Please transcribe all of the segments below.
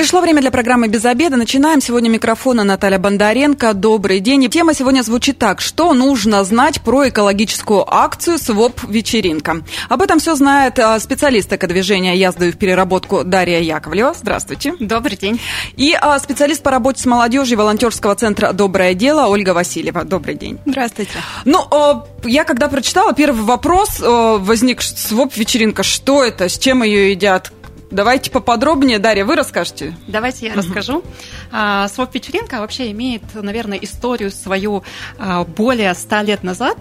Пришло время для программы «Без обеда». Начинаем. Сегодня микрофона Наталья Бондаренко. Добрый день. И тема сегодня звучит так. Что нужно знать про экологическую акцию «Своп-вечеринка»? Об этом все знает а, специалист экодвижения «Я сдаю в переработку» Дарья Яковлева. Здравствуйте. Добрый день. И а, специалист по работе с молодежью волонтерского центра «Доброе дело» Ольга Васильева. Добрый день. Здравствуйте. Ну, а, я когда прочитала, первый вопрос возник. «Своп-вечеринка». Что это? С чем ее едят? Давайте поподробнее, Дарья, вы расскажете. Давайте я расскажу. А, Своп-вечеринка вообще имеет, наверное, историю свою а, более ста лет назад.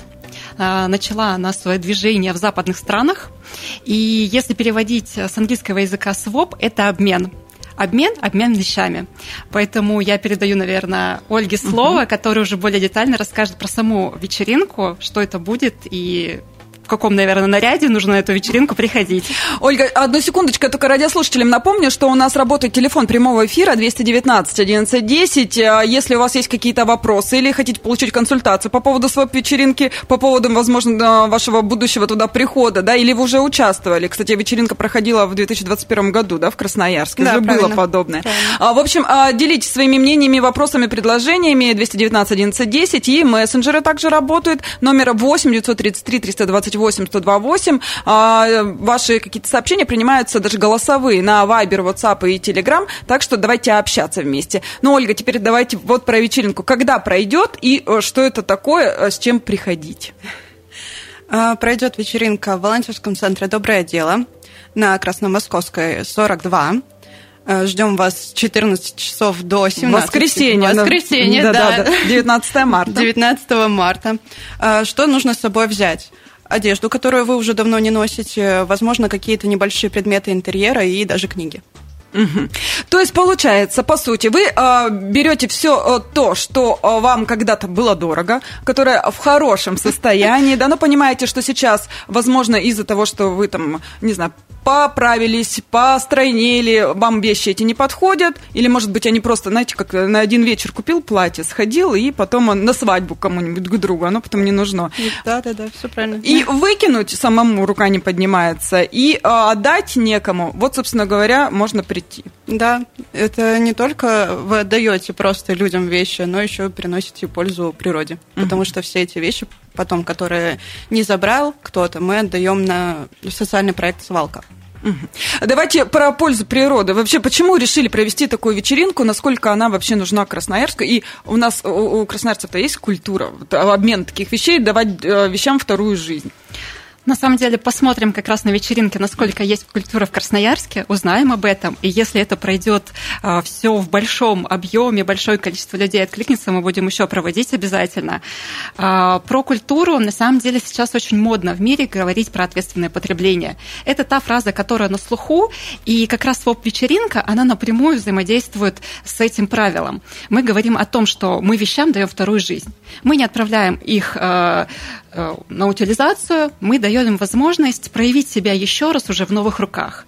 А, начала она свое движение в западных странах. И если переводить с английского языка своп, это обмен обмен, обмен вещами. Поэтому я передаю, наверное, Ольге слово, uh-huh. которая уже более детально расскажет про саму вечеринку, что это будет и каком, наверное, наряде нужно на эту вечеринку приходить. Ольга, одну секундочку, я только радиослушателям напомню, что у нас работает телефон прямого эфира 219 1110. Если у вас есть какие-то вопросы или хотите получить консультацию по поводу своей вечеринки, по поводу, возможно, вашего будущего туда прихода, да, или вы уже участвовали. Кстати, вечеринка проходила в 2021 году, да, в Красноярске. Да, уже правильно. было подобное. Правильно. А, в общем, а, делитесь своими мнениями, вопросами, предложениями 219 1110 и мессенджеры также работают. Номер 8 933 328 8 А, ваши какие-то сообщения принимаются даже голосовые на Viber, WhatsApp и Telegram, так что давайте общаться вместе. Ну, Ольга, теперь давайте вот про вечеринку. Когда пройдет и э, что это такое, э, с чем приходить? А, пройдет вечеринка в волонтерском центре «Доброе дело» на Красномосковской 42. Э, ждем вас с 14 часов до 17. Воскресенье. Воскресенье, да. да. да. 19 марта. 19 марта. Что нужно с собой взять? Одежду, которую вы уже давно не носите, возможно, какие-то небольшие предметы интерьера и даже книги. Угу. То есть получается, по сути, вы э, берете все э, то, что э, вам когда-то было дорого, которое в хорошем состоянии, да, но понимаете, что сейчас, возможно, из-за того, что вы там, не знаю, поправились, постройнели, вам вещи эти не подходят, или, может быть, они просто, знаете, как на один вечер купил платье, сходил, и потом он на свадьбу кому-нибудь к другу, оно потом не нужно. Да, да, да, все правильно. И выкинуть самому рука не поднимается, и э, отдать некому. Вот, собственно говоря, можно прийти. Да, это не только вы отдаете просто людям вещи, но еще приносите пользу природе, угу. потому что все эти вещи потом, которые не забрал кто-то, мы отдаем на социальный проект «Свалка». Давайте про пользу природы. Вообще, почему решили провести такую вечеринку? Насколько она вообще нужна Красноярску? И у нас, у красноярцев-то есть культура, обмен таких вещей, давать э, вещам вторую жизнь. На самом деле, посмотрим как раз на вечеринке, насколько есть культура в Красноярске, узнаем об этом. И если это пройдет а, все в большом объеме, большое количество людей откликнется, мы будем еще проводить обязательно. А, про культуру, на самом деле, сейчас очень модно в мире говорить про ответственное потребление. Это та фраза, которая на слуху, и как раз ВОП-вечеринка, она напрямую взаимодействует с этим правилом. Мы говорим о том, что мы вещам даем вторую жизнь. Мы не отправляем их Э, на утилизацию, мы даем им возможность проявить себя еще раз уже в новых руках.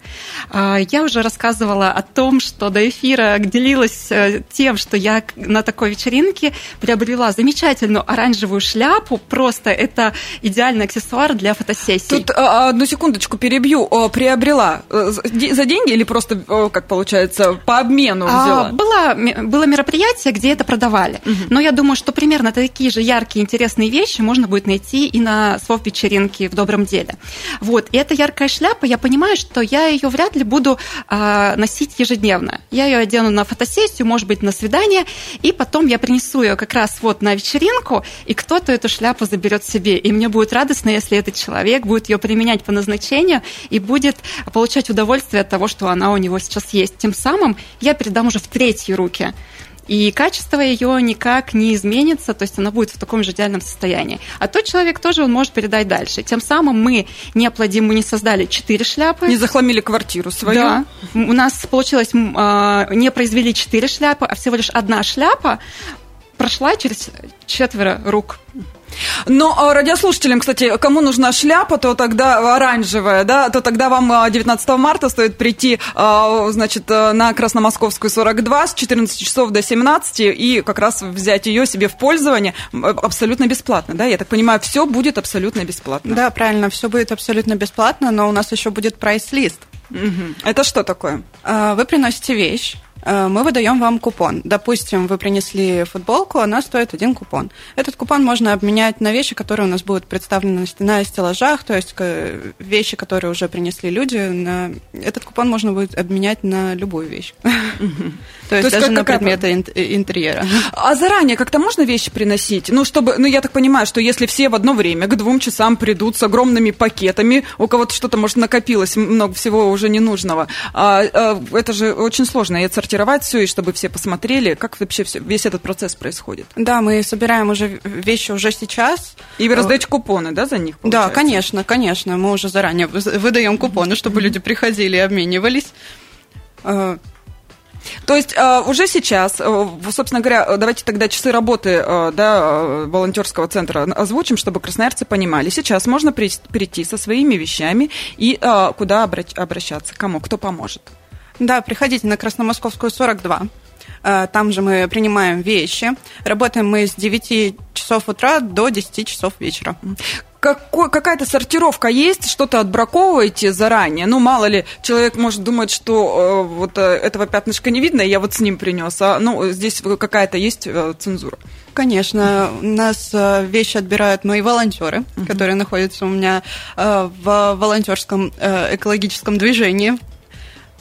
А, я уже рассказывала о том, что до эфира делилась э, тем, что я на такой вечеринке приобрела замечательную оранжевую шляпу. Просто это идеальный аксессуар для фотосессий. Тут а, одну секундочку перебью. Приобрела э, за деньги или просто, как получается, по обмену а, взяла? Было, было мероприятие, где это продавали. Угу. Но я думаю, что примерно такие же яркие, интересные вещи можно будет найти найти и на своп-вечеринке в добром деле. Вот. И эта яркая шляпа, я понимаю, что я ее вряд ли буду а, носить ежедневно. Я ее одену на фотосессию, может быть, на свидание, и потом я принесу ее как раз вот на вечеринку, и кто-то эту шляпу заберет себе. И мне будет радостно, если этот человек будет ее применять по назначению и будет получать удовольствие от того, что она у него сейчас есть. Тем самым я передам уже в третьи руки и качество ее никак не изменится, то есть она будет в таком же идеальном состоянии. А тот человек тоже он может передать дальше. Тем самым мы не оплодим, мы не создали четыре шляпы. Не захламили квартиру свою. Да. У нас получилось, а, не произвели четыре шляпы, а всего лишь одна шляпа прошла через четверо рук. Но а, радиослушателям, кстати, кому нужна шляпа, то тогда оранжевая, да, то тогда вам 19 а, марта стоит прийти, а, значит, на Красномосковскую 42 с 14 часов до 17 и как раз взять ее себе в пользование абсолютно бесплатно, да? Я так понимаю, все будет абсолютно бесплатно. Да, правильно, все будет абсолютно бесплатно, но у нас еще будет прайс-лист. Угу. Это что такое? Вы приносите вещь, Э, мы выдаем вам купон. Допустим, вы принесли футболку, она стоит один купон. Этот купон можно обменять на вещи, которые у нас будут представлены на стеллажах, то есть э, вещи, которые уже принесли люди. На... Этот купон можно будет обменять на любую вещь. То есть даже на предметы интерьера. А заранее как-то можно вещи приносить? Ну, чтобы, ну, я так понимаю, что если все в одно время к двум часам придут с огромными пакетами, у кого-то что-то, может, накопилось, много всего уже ненужного, а, а, это же очень сложно. И отсортировать отсортировать все, и чтобы все посмотрели, как вообще все, весь этот процесс происходит? Да, мы собираем уже вещи уже сейчас. И вы раздаете купоны, да, за них? Получается? Да, конечно, конечно. Мы уже заранее выдаем купоны, чтобы люди приходили и обменивались. Э, то есть э, уже сейчас, э, собственно говоря, давайте тогда часы работы да, волонтерского центра озвучим, чтобы красноярцы понимали. Сейчас можно прийти со своими вещами и куда обращаться, кому, кто поможет. Да, приходите на Красномосковскую 42. Э, там же мы принимаем вещи. Работаем мы с 9 часов утра до 10 часов вечера. Какой, какая-то сортировка есть, что-то отбраковываете заранее? Ну, мало ли, человек может думать, что э, вот э, этого пятнышка не видно, я вот с ним принес. А, ну, здесь какая-то есть э, цензура. Конечно, у нас э, вещи отбирают мои волонтеры, uh-huh. которые находятся у меня э, в волонтерском экологическом движении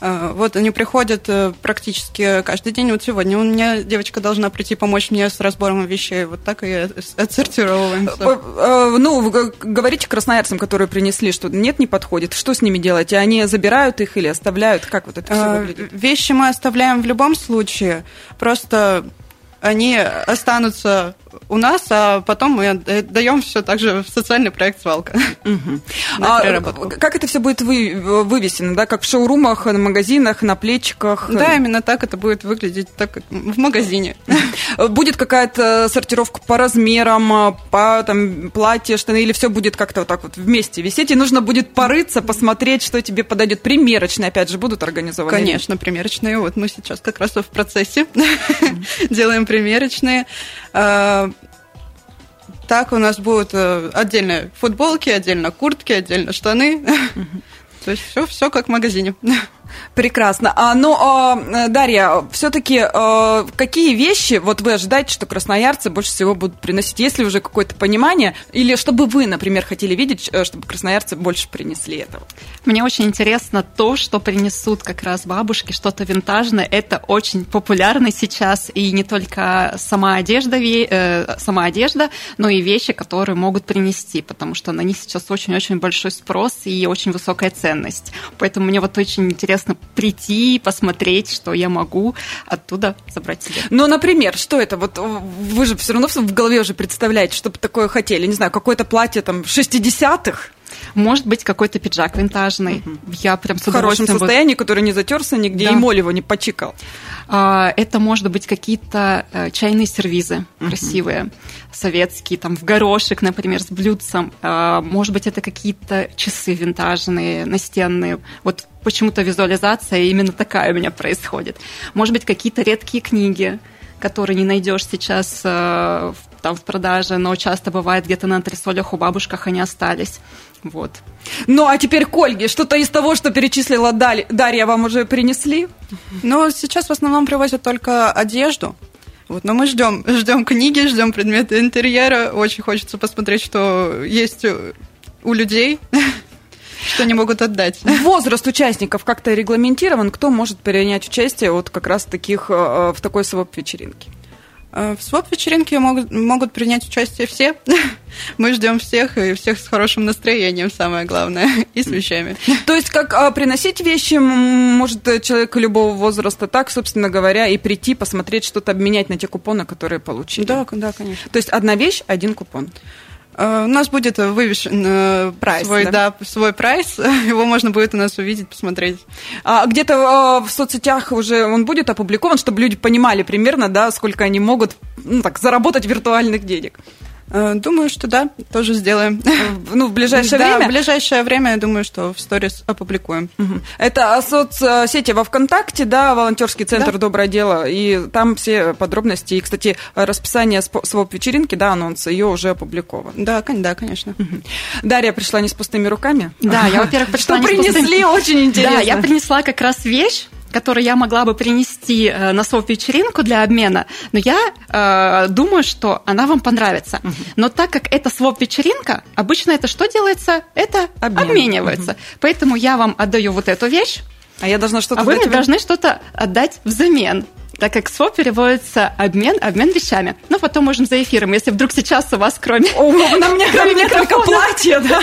вот они приходят э, практически каждый день. Вот сегодня у меня девочка должна прийти помочь мне с разбором вещей. Вот так и отсортировываем. Э, э, ну, вы говорите красноярцам, которые принесли, что нет, не подходит. Что с ними делать? Они забирают их или оставляют? Как вот это все выглядит? Вещи мы оставляем в любом случае. Просто они останутся у нас, а потом мы даем все также в социальный проект «Свалка». Угу. А как это все будет вы, вывесено, да, как в шоурумах, на магазинах, на плечиках? Да, именно так это будет выглядеть, так как в магазине. Будет какая-то сортировка по размерам, по там, платье, штаны, или все будет как-то вот так вот вместе висеть, и нужно будет порыться, посмотреть, что тебе подойдет. Примерочные, опять же, будут организованы? Конечно, примерочные. Вот мы сейчас как раз в процессе делаем примерочные. Так у нас будут э, отдельно футболки, отдельно куртки, отдельно штаны. То есть все, все как в магазине. Прекрасно. А, ну, а, Дарья, все-таки а, какие вещи вот вы ожидаете, что красноярцы больше всего будут приносить? Есть ли уже какое-то понимание? Или чтобы вы, например, хотели видеть, э, чтобы красноярцы больше принесли этого? Мне очень интересно то, что принесут как раз бабушки, что-то винтажное. Это очень популярно сейчас. И не только сама одежда, э, сама одежда, но и вещи, которые могут принести, потому что на них сейчас очень-очень большой спрос и очень высокая ценность. Поэтому мне вот очень интересно интересно прийти, посмотреть, что я могу оттуда забрать себе. Ну, например, что это? Вот вы же все равно в голове уже представляете, что бы такое хотели. Не знаю, какое-то платье там 60-х? Может быть, какой-то пиджак винтажный. Угу. Я прям с В хорошем состоянии, который не затерся нигде, да. и моль его не почикал. А, это может быть какие-то э, чайные сервизы угу. красивые, советские, там в горошек, например, с блюдцем. А, может быть, это какие-то часы винтажные, настенные. Вот почему-то визуализация именно такая у меня происходит. Может быть, какие-то редкие книги, которые не найдешь сейчас э, там в продаже, но часто бывает где-то на антресолях у бабушках они остались. Вот. Ну, а теперь к Ольге. Что-то из того, что перечислила Дарья, вам уже принесли? Ну, сейчас в основном привозят только одежду. Вот, но мы ждем, ждем книги, ждем предметы интерьера. Очень хочется посмотреть, что есть у людей, что они могут отдать. Возраст участников как-то регламентирован. Кто может принять участие вот как раз таких, э, в такой своп-вечеринке? Э, в своп-вечеринке могут, могут принять участие все. Мы ждем всех, и всех с хорошим настроением, самое главное, и с вещами. То есть, как а, приносить вещи может человек любого возраста, так, собственно говоря, и прийти, посмотреть, что-то обменять на те купоны, которые получили? Да, да, конечно. То есть, одна вещь, один купон? Э, У нас будет вывешен э, Прайс, свой, да? да? свой прайс. Его можно будет у нас увидеть, посмотреть. А где-то э, в соцсетях уже он будет опубликован, чтобы люди понимали примерно, да, сколько они могут ну, так, заработать виртуальных денег. Э, Думаю, что да, тоже сделаем. Ну, в ближайшее Да, время. в ближайшее время, я думаю, что в сторис опубликуем. Это соцсети во ВКонтакте, да, волонтерский центр Да. «Доброе дело», и там все подробности. И, кстати, расписание своп-вечеринки, да, анонс, ее уже опубликован. Да, да, конечно. Дарья пришла не с пустыми руками. Да, я, во-первых, пришла Что пустыми- принесли, очень интересно. Да, я принесла как раз вещь, которую я могла бы принести э, на своп-вечеринку для обмена, но я э, думаю, что она вам понравится. Но так как это своп-вечеринка, обычно это что делается? Это Обмен. обменивается. Поэтому я вам отдаю вот эту вещь, А я должна что-то а вы мне должны что-то отдать взамен. Так как своп переводится обмен, обмен вещами. Но потом можем за эфиром, если вдруг сейчас у вас кроме... О, на мне, на Кроме мне только платье, да.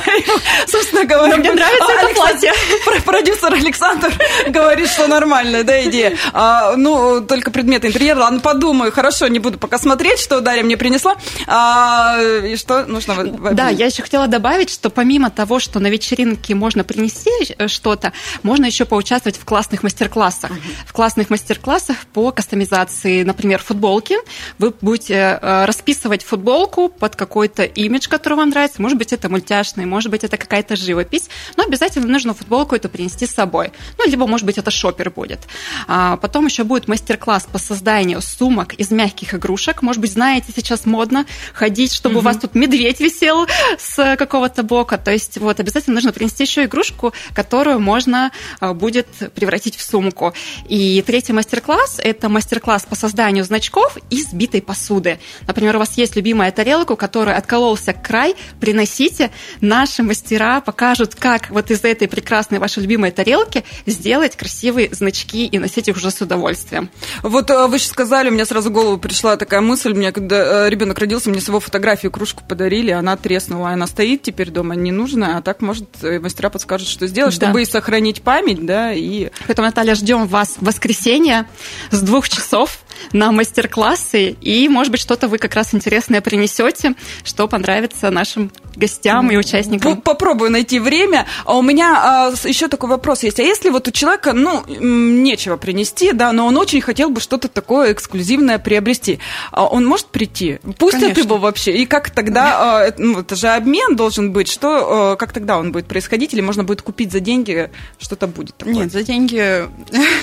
Собственно говоря. Но мне нравится это платье. про- Продюсер Александр говорит, что нормальная, да, идея. А, ну, только предметы интерьера. Ладно, подумаю. Хорошо, не буду пока смотреть, что Дарья мне принесла. А, и что нужно? Да, я еще хотела добавить, что помимо того, что на вечеринке можно принести э, что-то, можно еще поучаствовать в классных мастер-классах. В классных мастер-классах по кастомизации, например, футболки. Вы будете э, расписывать футболку под какой-то имидж, который вам нравится. Может быть, это мультяшный, может быть, это какая-то живопись. Но обязательно нужно футболку эту принести с собой. Ну, либо, может быть, это шопер будет. А потом еще будет мастер-класс по созданию сумок из мягких игрушек. Может быть, знаете, сейчас модно ходить, чтобы у вас тут медведь висел с какого-то бока. То есть вот обязательно нужно принести еще игрушку, которую можно а, будет превратить в сумку. И третий мастер-класс – это мастер-класс по созданию значков из битой посуды. Например, у вас есть любимая тарелка, у которой откололся край, приносите. Наши мастера покажут, как вот из этой прекрасной вашей любимой тарелки сделать красивые значки и носить их уже с удовольствием. Вот э, вы сейчас сказали, у меня сразу в голову пришла такая мысль. Мне, когда ребенок родился, мне с его фотографию кружку подарили, она треснула. Она стоит теперь дома ненужная, а так, может, э, мастера подскажут, что сделать, Да. чтобы и сохранить память, да, и Поэтому, Наталья, ждем вас в воскресенье с двух часов на мастер-классы, и, может быть, что-то вы как раз интересное принесете, что понравится нашим гостям и участникам. Попробую найти время. А у меня еще такой вопрос есть. А если вот у человека, ну, нечего принести, да, но он очень хотел бы что-то такое эксклюзивное приобрести, а он может прийти? Пустят Конечно. его вообще? И как тогда, а, это, ну, это же обмен должен быть, что, а, как тогда он будет происходить? Или можно будет купить за деньги, что-то будет такое? Нет, за деньги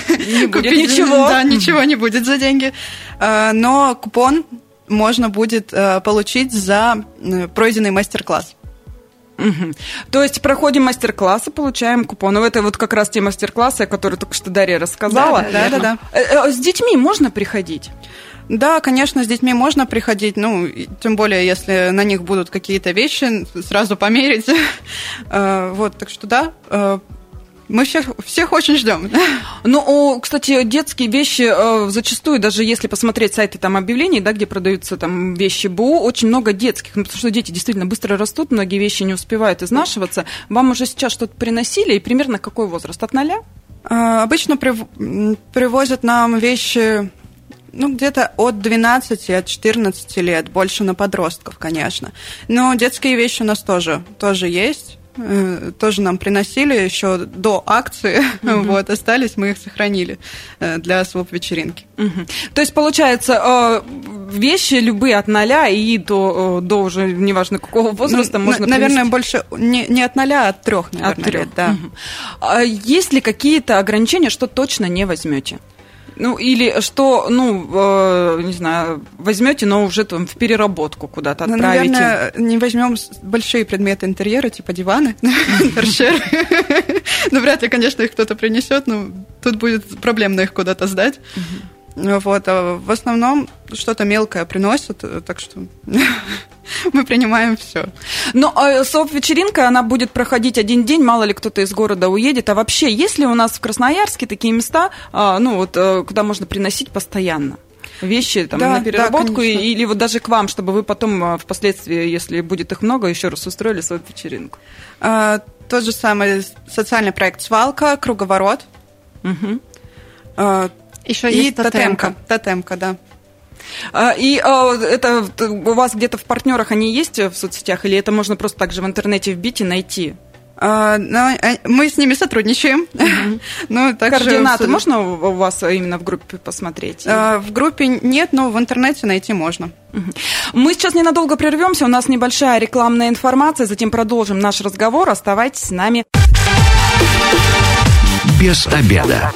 Не будет ничего. Да, ничего не будет за деньги. Э, Но купон можно будет э, получить за пройденный мастер-класс. Мгм. То есть проходим мастер-классы, получаем купоны. Это вот как раз те мастер-классы, о которых только что Дарья рассказала. Да, да, да, да. Э, С детьми можно приходить? Да, конечно, с детьми можно приходить, ну, тем более, если на них будут какие-то вещи, сразу померить. Вот, так что да, мы всех, всех очень ждем. Ну, кстати, детские вещи э, зачастую, даже если посмотреть сайты там объявлений, да, где продаются там вещи БУ, очень много детских, ну, потому что дети действительно быстро растут, многие вещи не успевают изнашиваться. Вам уже сейчас что-то приносили, и примерно какой возраст? От ноля? Э, Обычно прив- привозят нам вещи, ну, где-то от 12, от 14 лет, больше на подростков, конечно. Но детские вещи у нас тоже, тоже есть. Э, Тоже нам приносили еще до акции, вот, остались, мы их сохранили э, для своп-вечеринки. Мгм. То есть, получается, э, вещи любые от ноля и до, до уже неважно какого возраста Ну, можно на- Наверное, принести? больше не, не от ноля, а от трех, наверное, От трех. лет, да. Мгм. А есть ли какие-то ограничения, что точно не возьмете? Ну, или что, ну, э, не знаю, возьмете, но уже там в переработку куда-то Ну, отправите. наверное, не возьмем большие предметы интерьера, типа диваны, торшеры. Ну, вряд ли, конечно, их кто-то принесет, но тут будет проблемно их куда-то сдать. Вот, а в основном что-то мелкое приносят, э, так что мы принимаем все. Ну, а СОП-вечеринка, она будет проходить один день, мало ли кто-то из города уедет. А вообще, есть ли у нас в Красноярске такие места, а, ну, вот, э, куда можно приносить постоянно? вещи там, Да, на да, переработку конечно. и- или вот даже к вам, чтобы вы потом а, впоследствии, если будет их много, еще раз устроили свою вечеринку. А, Тот же самый социальный проект «Свалка», «Круговорот» Мгм. а, Еще и есть тотемка. «Тотемка». «Тотемка», да. А, и а, это у вас где-то в партнерах они есть в соцсетях, или это можно просто так же в интернете вбить и найти? А, а, мы с ними сотрудничаем. Угу. ну, Координаты можно у вас именно в группе посмотреть? В группе нет, но в интернете найти можно. Мы сейчас ненадолго прервемся, у нас небольшая рекламная информация, затем продолжим наш разговор. Оставайтесь с нами. Без обеда.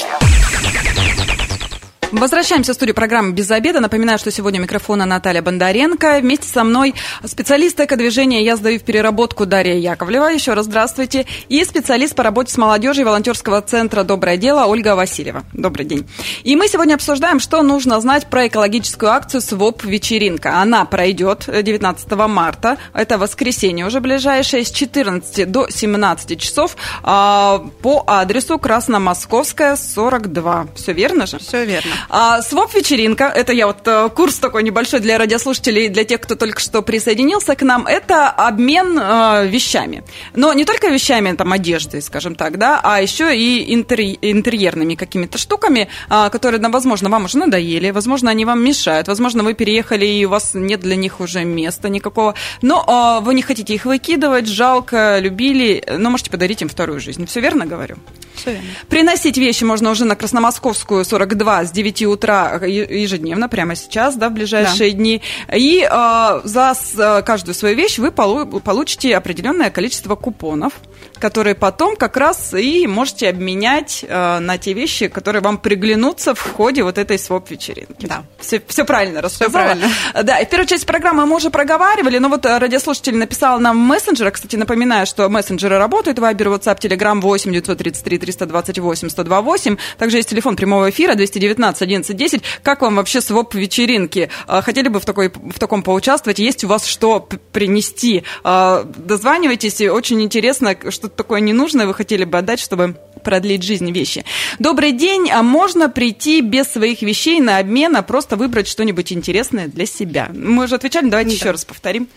Возвращаемся в студию программы «Без обеда». Напоминаю, что сегодня микрофона Наталья Бондаренко. Вместе со мной специалист эко-движения «Я сдаю в переработку» Дарья Яковлева. Еще раз здравствуйте. И специалист по работе с молодежью волонтерского центра «Доброе дело» Ольга Васильева. Добрый день. И мы сегодня обсуждаем, что нужно знать про экологическую акцию «СВОП-вечеринка». Она пройдет 19 марта. Это воскресенье уже ближайшее с 14 до 17 часов а, по адресу Красномосковская, 42. Все верно же? Все верно. А, Своп-вечеринка, это я вот э, курс такой небольшой для радиослушателей, для тех, кто только что присоединился к нам, это обмен э, вещами. Но не только вещами, там, одеждой, скажем так, да, а еще и интерь, интерьерными какими-то штуками, э, которые, ну, возможно, вам уже надоели, возможно, они вам мешают, возможно, вы переехали, и у вас нет для них уже места никакого, но э, вы не хотите их выкидывать, жалко, любили, но можете подарить им вторую жизнь. Все верно говорю? Все верно. Приносить вещи можно уже на Красномосковскую 42 с 9 утра ежедневно, прямо сейчас, да, в ближайшие да. дни. И э, за э, каждую свою вещь вы получите определенное количество купонов, которые потом как раз и можете обменять э, на те вещи, которые вам приглянутся в ходе вот этой своп-вечеринки. Да. Все, все правильно рассказала. Все правильно. Да, и в первую часть программы мы уже проговаривали, но вот радиослушатель написал нам в мессенджерах, кстати, напоминаю, что мессенджеры работают, Вайбер, WhatsApp, Telegram 8 933 328 128. Также есть телефон прямого эфира 219 1110. Как вам вообще своп вечеринки? А, хотели бы в, такой, в таком поучаствовать? Есть у вас что принести? А, дозванивайтесь, очень интересно, что-то такое ненужное вы хотели бы отдать, чтобы продлить жизнь вещи. Добрый день. А можно прийти без своих вещей на обмен, а просто выбрать что-нибудь интересное для себя? Мы уже отвечали, давайте да. еще раз повторим.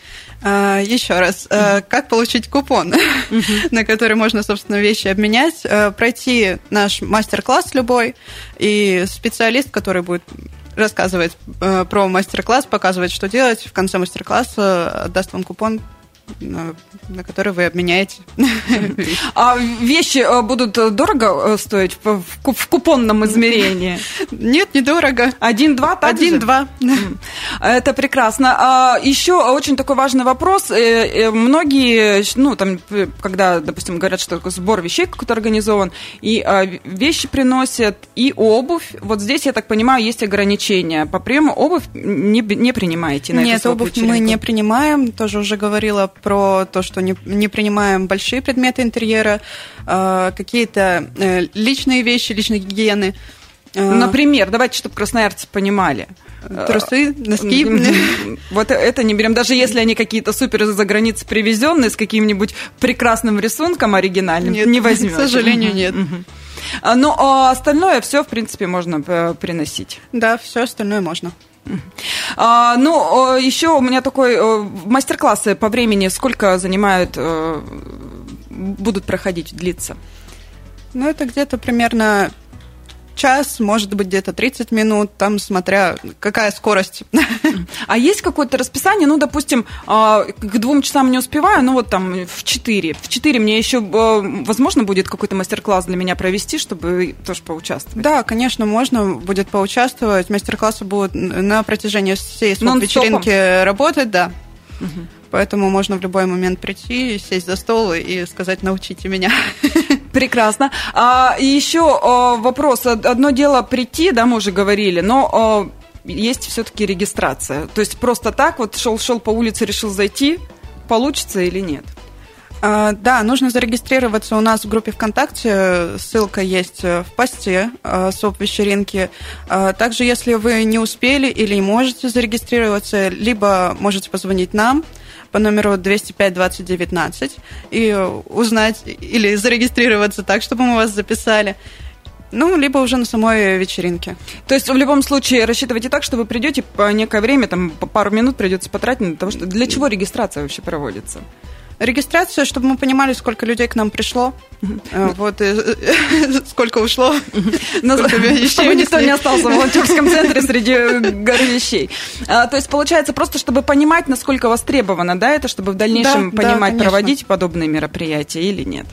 А, еще раз. А, как получить купон, на который можно, собственно, вещи обменять? А, пройти наш мастер-класс любой, и специалист, который будет рассказывать э, про мастер-класс, показывать, что делать, в конце мастер-класса даст вам купон на, который вы обменяете. А вещи э, будут дорого э, стоить в, купонном измерении? Нет, недорого. Один-два Один-два. Это прекрасно. А еще очень такой важный вопрос. Э, многие, ну, там, когда, допустим, говорят, что сбор вещей какой-то организован, и вещи приносят, и обувь. Вот здесь, я так понимаю, есть ограничения. По приему обувь не, не принимаете? На Нет, обувь мы не принимаем. Тоже уже говорила про то, что не, не принимаем большие предметы интерьера, э, какие-то э, личные вещи, личные гигиены. Э, Например, давайте, чтобы красноярцы понимали. Трусы, носки. Вот это не берем. Даже если они какие-то супер из-за границы привезенные с каким-нибудь прекрасным рисунком оригинальным, нет, не возьмем. К сожалению, нет. Но а остальное все, в принципе, можно приносить. Да, все остальное можно. А, ну, еще у меня такой мастер-классы по времени, сколько занимают, э, будут проходить, длиться? Ну, это где-то примерно час, может быть, где-то 30 минут, там смотря какая скорость. А есть какое-то расписание? Ну, допустим, а, к двум часам не успеваю, ну вот там в 4. В 4 мне еще, э, возможно, будет какой-то мастер-класс для меня провести, чтобы тоже поучаствовать? Да, конечно, можно будет поучаствовать. Мастер-классы будут на протяжении всей вечеринки работать, да. Угу. Поэтому можно в любой момент прийти, сесть за стол и сказать «научите меня». Прекрасно. А, и еще а, вопрос. Одно дело прийти, да, мы уже говорили, но а, есть все-таки регистрация. То есть просто так вот шел-шел по улице, решил зайти, получится или нет? А, да, нужно зарегистрироваться у нас в группе ВКонтакте. Ссылка есть в посте а, СОП-вечеринки. А, также, если вы не успели или не можете зарегистрироваться, либо можете позвонить нам – по номеру 205 2019 и узнать или зарегистрироваться так, чтобы мы вас записали. Ну, либо уже на самой вечеринке. То есть в любом случае рассчитывайте так, что вы придете по некое время, там пару минут придется потратить на того, что для чего регистрация вообще проводится? Регистрация, чтобы мы понимали, сколько людей к нам пришло, э, вот, сколько ушло. Чтобы никто не остался в волонтерском центре среди горы вещей. А, то есть, получается, просто чтобы понимать, насколько востребовано, да, это, чтобы в дальнейшем понимать, проводить подобные мероприятия или нет.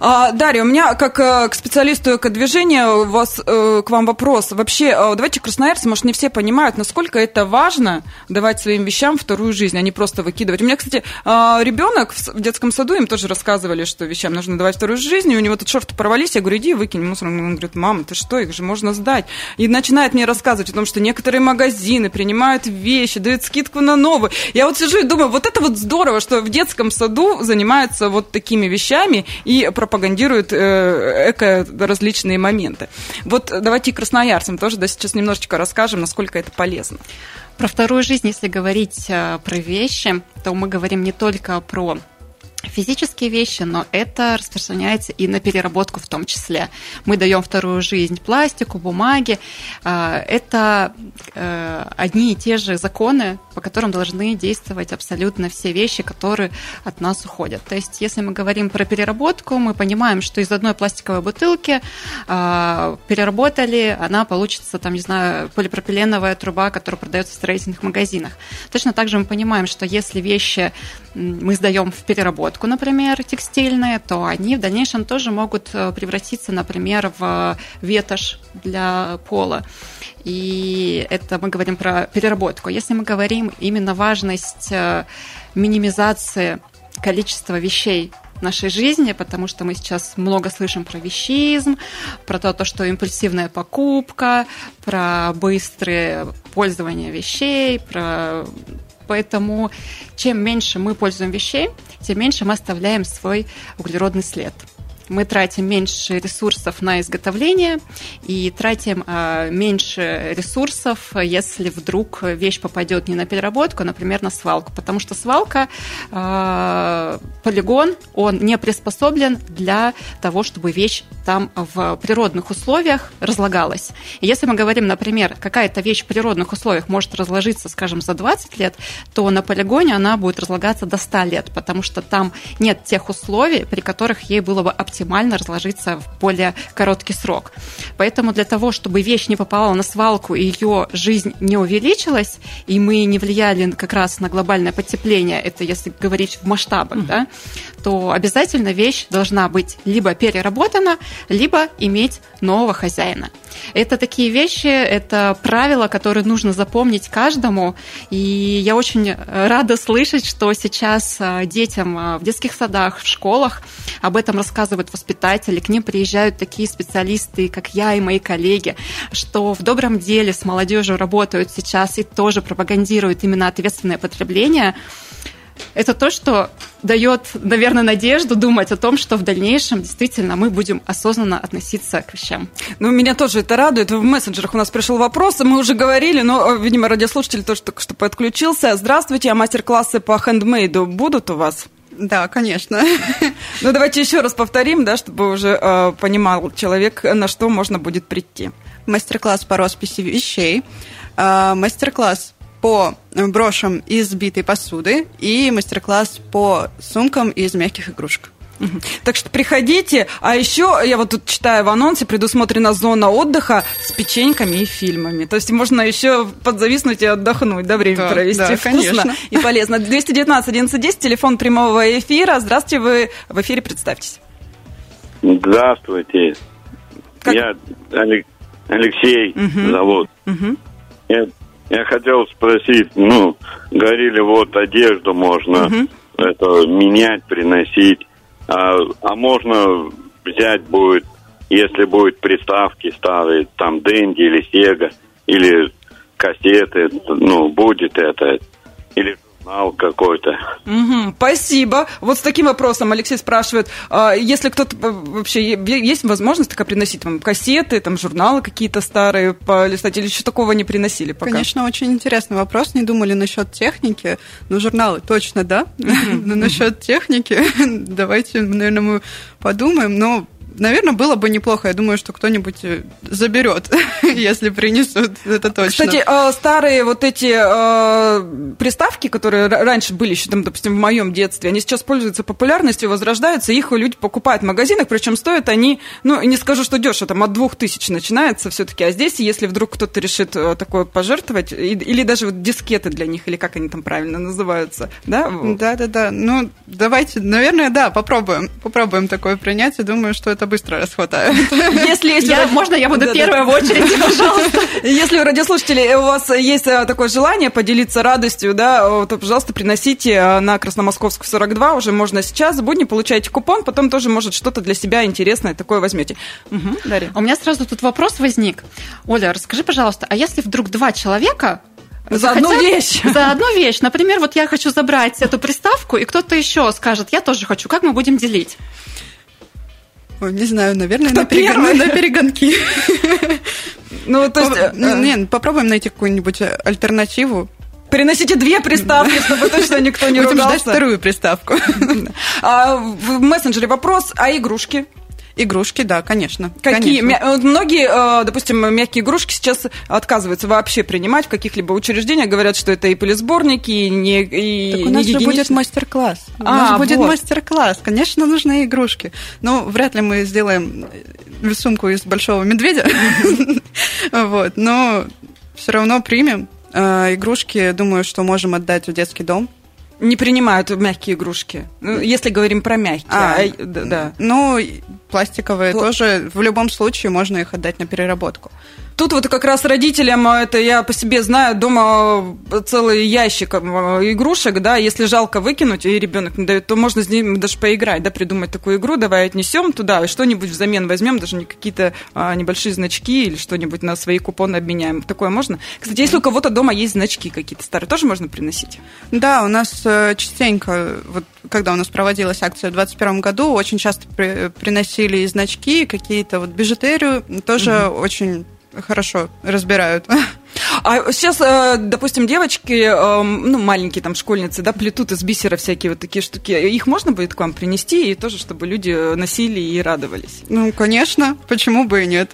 А, Дарья, у меня как э, к специалисту экодвижения у вас, э, к вам вопрос. Вообще, э, давайте красноярцы, может, не все понимают, насколько это важно давать своим вещам вторую жизнь, а не просто выкидывать. У меня, кстати, ребенок в детском саду, им тоже рассказывали, что вещам нужно давать вторую жизнь, и у него тут шорты порвались, я говорю, иди выкинь мусор. Он говорит, мама, ты что, их же можно сдать. И начинает мне рассказывать о том, что некоторые магазины принимают вещи, дают скидку на новые. Я вот сижу и думаю, вот это вот здорово, что в детском саду занимаются вот такими вещами, и пропагандирует э, эко различные моменты. Вот давайте красноярцам тоже да, сейчас немножечко расскажем, насколько это полезно. Про вторую жизнь, если говорить э, про вещи, то мы говорим не только про физические вещи, но это распространяется и на переработку в том числе. Мы даем вторую жизнь пластику, бумаге. А, это э, одни и те же законы, по которым должны действовать абсолютно все вещи, которые от нас уходят. То есть, если мы говорим про переработку, мы понимаем, что из одной пластиковой бутылки а, переработали, она получится, там, не знаю, полипропиленовая труба, которая продается в строительных магазинах. Точно так же мы понимаем, что если вещи мы сдаем в переработку, например, текстильные, то они в дальнейшем тоже могут э, превратиться, например, в ветошь для пола. И это мы говорим про переработку. Если мы говорим именно важность э, минимизации количества вещей нашей жизни, потому что мы сейчас много слышим про вещизм, про то, что импульсивная покупка, про быстрое пользование вещей, про Поэтому чем меньше мы пользуем вещей, тем меньше мы оставляем свой углеродный след мы тратим меньше ресурсов на изготовление и тратим э, меньше ресурсов, если вдруг вещь попадет не на переработку, а, например, на свалку. Потому что свалка, э, полигон, он не приспособлен для того, чтобы вещь там в природных условиях разлагалась. Если мы говорим, например, какая-то вещь в природных условиях может разложиться, скажем, за 20 лет, то на полигоне она будет разлагаться до 100 лет, потому что там нет тех условий, при которых ей было бы оптимально оптимально разложиться в более короткий срок. Поэтому для того, чтобы вещь не попала на свалку и ее жизнь не увеличилась, и мы не влияли как раз на глобальное потепление, это если говорить в масштабах, mm-hmm. да, то обязательно вещь должна быть либо переработана, либо иметь нового хозяина. Это такие вещи, это правила, которые нужно запомнить каждому. И я очень рада слышать, что сейчас а, детям а, в детских садах, в школах об этом рассказывают воспитатели, к ним приезжают такие специалисты, как я и мои коллеги, что в добром деле с молодежью работают сейчас и тоже пропагандируют именно ответственное потребление это то, что дает, наверное, надежду думать о том, что в дальнейшем действительно мы будем осознанно относиться к вещам. Ну, меня тоже это радует. В мессенджерах у нас пришел вопрос, мы уже говорили, но, видимо, радиослушатель тоже только что подключился. Здравствуйте, а мастер-классы по хендмейду будут у вас? Да, конечно. Ну, давайте еще раз повторим, да, чтобы уже э, понимал человек, на что можно будет прийти. Мастер-класс по росписи вещей, э, мастер-класс по брошам из битой посуды и мастер-класс по сумкам из мягких игрушек. Так что приходите. А еще, я вот тут читаю в анонсе, предусмотрена зона отдыха с печеньками и фильмами. То есть можно еще подзависнуть и отдохнуть, да, время да, провести да, вкусно конечно. и полезно. 219 1110, телефон прямого эфира. Здравствуйте, вы в эфире, представьтесь. Здравствуйте. Как? Я Алексей угу. зовут. Угу. Я я хотел спросить, ну, говорили, вот одежду можно угу. это менять, приносить, а, а можно взять будет, если будет приставки старые, там Дэнди или Сега, или кассеты, ну, будет это, или журнал какой-то. Угу, спасибо. Вот с таким вопросом Алексей спрашивает, а если кто-то э, вообще есть возможность такая приносить вам кассеты, там журналы какие-то старые полистать, или еще такого не приносили пока? Конечно, очень интересный вопрос. Не думали насчет техники, но журналы точно, да. Но насчет техники давайте, наверное, мы подумаем. Но наверное, было бы неплохо. Я думаю, что кто-нибудь э, заберет, если принесут. Это точно. Кстати, э, старые вот эти э, приставки, которые раньше были еще, там, допустим, в моем детстве, они сейчас пользуются популярностью, возрождаются, их люди покупают в магазинах, причем стоят они, ну, не скажу, что дешево, там от двух тысяч начинается все-таки. А здесь, если вдруг кто-то решит такое пожертвовать, или даже вот дискеты для них, или как они там правильно называются, да? Да, да, да. Ну, давайте, наверное, да, попробуем. Попробуем такое принять. Я думаю, что это быстро расхватает. Если, если я, можно, я буду да, первая да. в очереди, пожалуйста. Если у радиослушателей у вас есть э, такое желание поделиться радостью, да, то, пожалуйста, приносите э, на Красномосковскую 42, уже можно сейчас. Будни получаете купон, потом тоже, может, что-то для себя интересное такое возьмете. Угу, Дарья. У меня сразу тут вопрос возник. Оля, расскажи, пожалуйста, а если вдруг два человека за одну вещь. За одну вещь. Например, вот я хочу забрать эту приставку, и кто-то еще скажет, я тоже хочу. Как мы будем делить? Ой, не знаю, наверное, Кто на, перегон, на перегонки. Ну, то есть... Э, не, попробуем найти какую-нибудь альтернативу. Переносите две приставки, чтобы точно никто не Будем ждать вторую приставку. А в мессенджере вопрос, а игрушки? Игрушки, да, конечно. Какие? Конечно. Многие, э, допустим, мягкие игрушки сейчас отказываются вообще принимать в каких-либо учреждениях, говорят, что это и пылесборники, и не и Так у нас же будет мастер-класс. У а, нас будет вот. мастер-класс. Конечно, нужны игрушки. Но вряд ли мы сделаем сумку из большого медведя. Вот, но все равно примем. Э, игрушки, думаю, что можем отдать в детский дом не принимают мягкие игрушки. Ну, если говорим про мягкие. А, а да. Ну, пластиковые Пл... тоже. В любом случае можно их отдать на переработку. Тут вот как раз родителям, а, это я по себе знаю, дома целый ящик а, игрушек, да, если жалко выкинуть, и ребенок не дает, то можно с ним даже поиграть, да, придумать такую игру, давай отнесем туда, и что-нибудь взамен возьмем, даже не какие-то а, небольшие значки или что-нибудь на свои купоны обменяем. Такое можно? Кстати, если у кого-то дома есть значки какие-то старые, тоже можно приносить? Да, у нас э, частенько, вот когда у нас проводилась акция в 2021 году, очень часто при, приносили значки, какие-то вот бижутерию, тоже угу. очень хорошо разбирают. А сейчас, э, допустим, девочки, эм, ну, маленькие там школьницы, да, плетут из бисера всякие вот такие штуки. Их можно будет к вам принести, и тоже, чтобы люди носили и радовались? Ну, конечно. Почему бы и нет?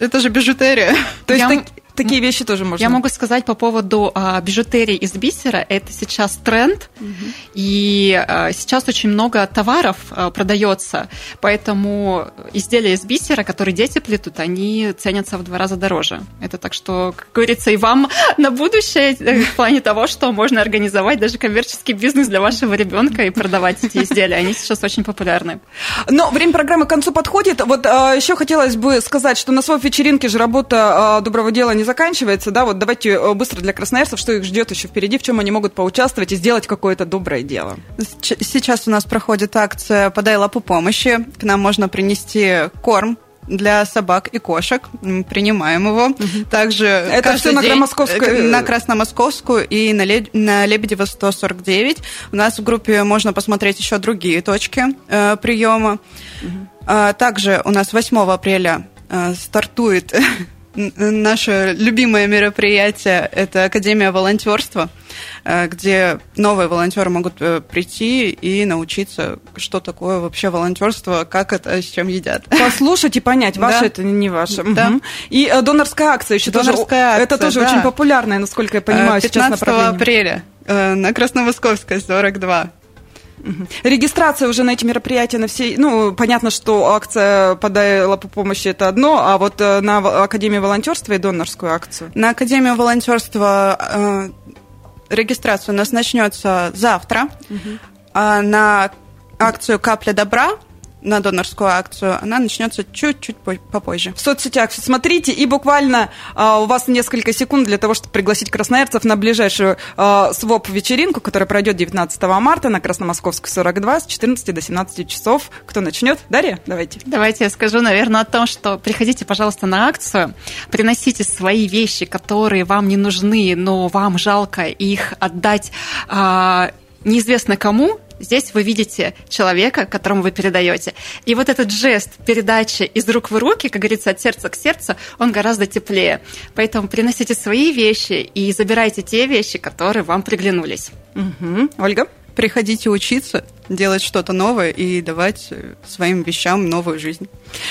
Это же бижутерия. То есть так, Такие вещи тоже можно. Я могу сказать по поводу а, бижутерии из бисера. Это сейчас тренд, угу. и а, сейчас очень много товаров а, продается, поэтому изделия из бисера, которые дети плетут, они ценятся в два раза дороже. Это так что, как говорится, и вам на будущее э, в плане того, что можно организовать даже коммерческий бизнес для вашего ребенка и продавать эти изделия. Они сейчас очень популярны. Но время программы к концу подходит. Вот а, еще хотелось бы сказать, что на своей вечеринке же работа а, доброго дела не заканчивается, да, вот давайте э, быстро для красноярцев, что их ждет еще впереди, в чем они могут поучаствовать и сделать какое-то доброе дело. Сейчас у нас проходит акция «Подай лапу помощи». К нам можно принести корм для собак и кошек. Принимаем его. Угу. Также Это все на Красномосковскую? Э, на Красномосковскую и на, Ле... на Лебедева 149. У нас в группе можно посмотреть еще другие точки э, приема. Угу. А, также у нас 8 апреля э, стартует наше любимое мероприятие – это Академия волонтерства, э, где новые волонтеры могут э, прийти и научиться, что такое вообще волонтерство, как это, с чем едят. Послушать и понять, ваше да. это не ваше. Да. Угу. И э, донорская акция еще донорская тоже. Акция, это тоже да. очень популярная, насколько я понимаю, 15 сейчас направление. апреля на Красновосковской 42. Регистрация уже на эти мероприятия на все... Ну, понятно, что акция «Подай лапу помощи» – это одно, а вот э, на Академию волонтерства и донорскую акцию? На Академию волонтерства э, регистрация у нас начнется завтра. Угу. А на акцию «Капля добра» на донорскую акцию, она начнется чуть-чуть попозже. В соцсетях смотрите, и буквально а, у вас несколько секунд для того, чтобы пригласить красноярцев на ближайшую а, СВОП-вечеринку, которая пройдет 19 марта на Красномосковской 42 с 14 до 17 часов. Кто начнет? Дарья, давайте. Давайте я скажу, наверное, о том, что приходите, пожалуйста, на акцию, приносите свои вещи, которые вам не нужны, но вам жалко их отдать а, неизвестно кому, Здесь вы видите человека, которому вы передаете. И вот этот жест передачи из рук в руки, как говорится, от сердца к сердцу, он гораздо теплее. Поэтому приносите свои вещи и забирайте те вещи, которые вам приглянулись. Угу. Ольга? Приходите учиться делать что-то новое и давать своим вещам новую жизнь.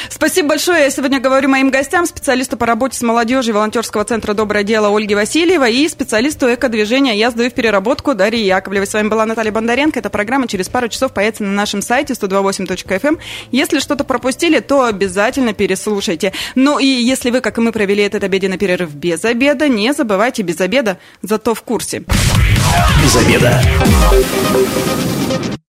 Спасибо большое. Я сегодня говорю моим гостям, специалисту по работе с молодежью волонтерского центра «Доброе дело» Ольге Васильевой и специалисту эко-движения «Я сдаю в переработку» Дарье Яковлевой. С вами была Наталья Бондаренко. Эта программа через пару часов появится на нашем сайте 128.fm. Эм. Если что-то пропустили, то обязательно переслушайте. Ну и если вы, как и мы, провели этот обеденный перерыв без обеда, не забывайте без обеда, зато в курсе. Без обеда.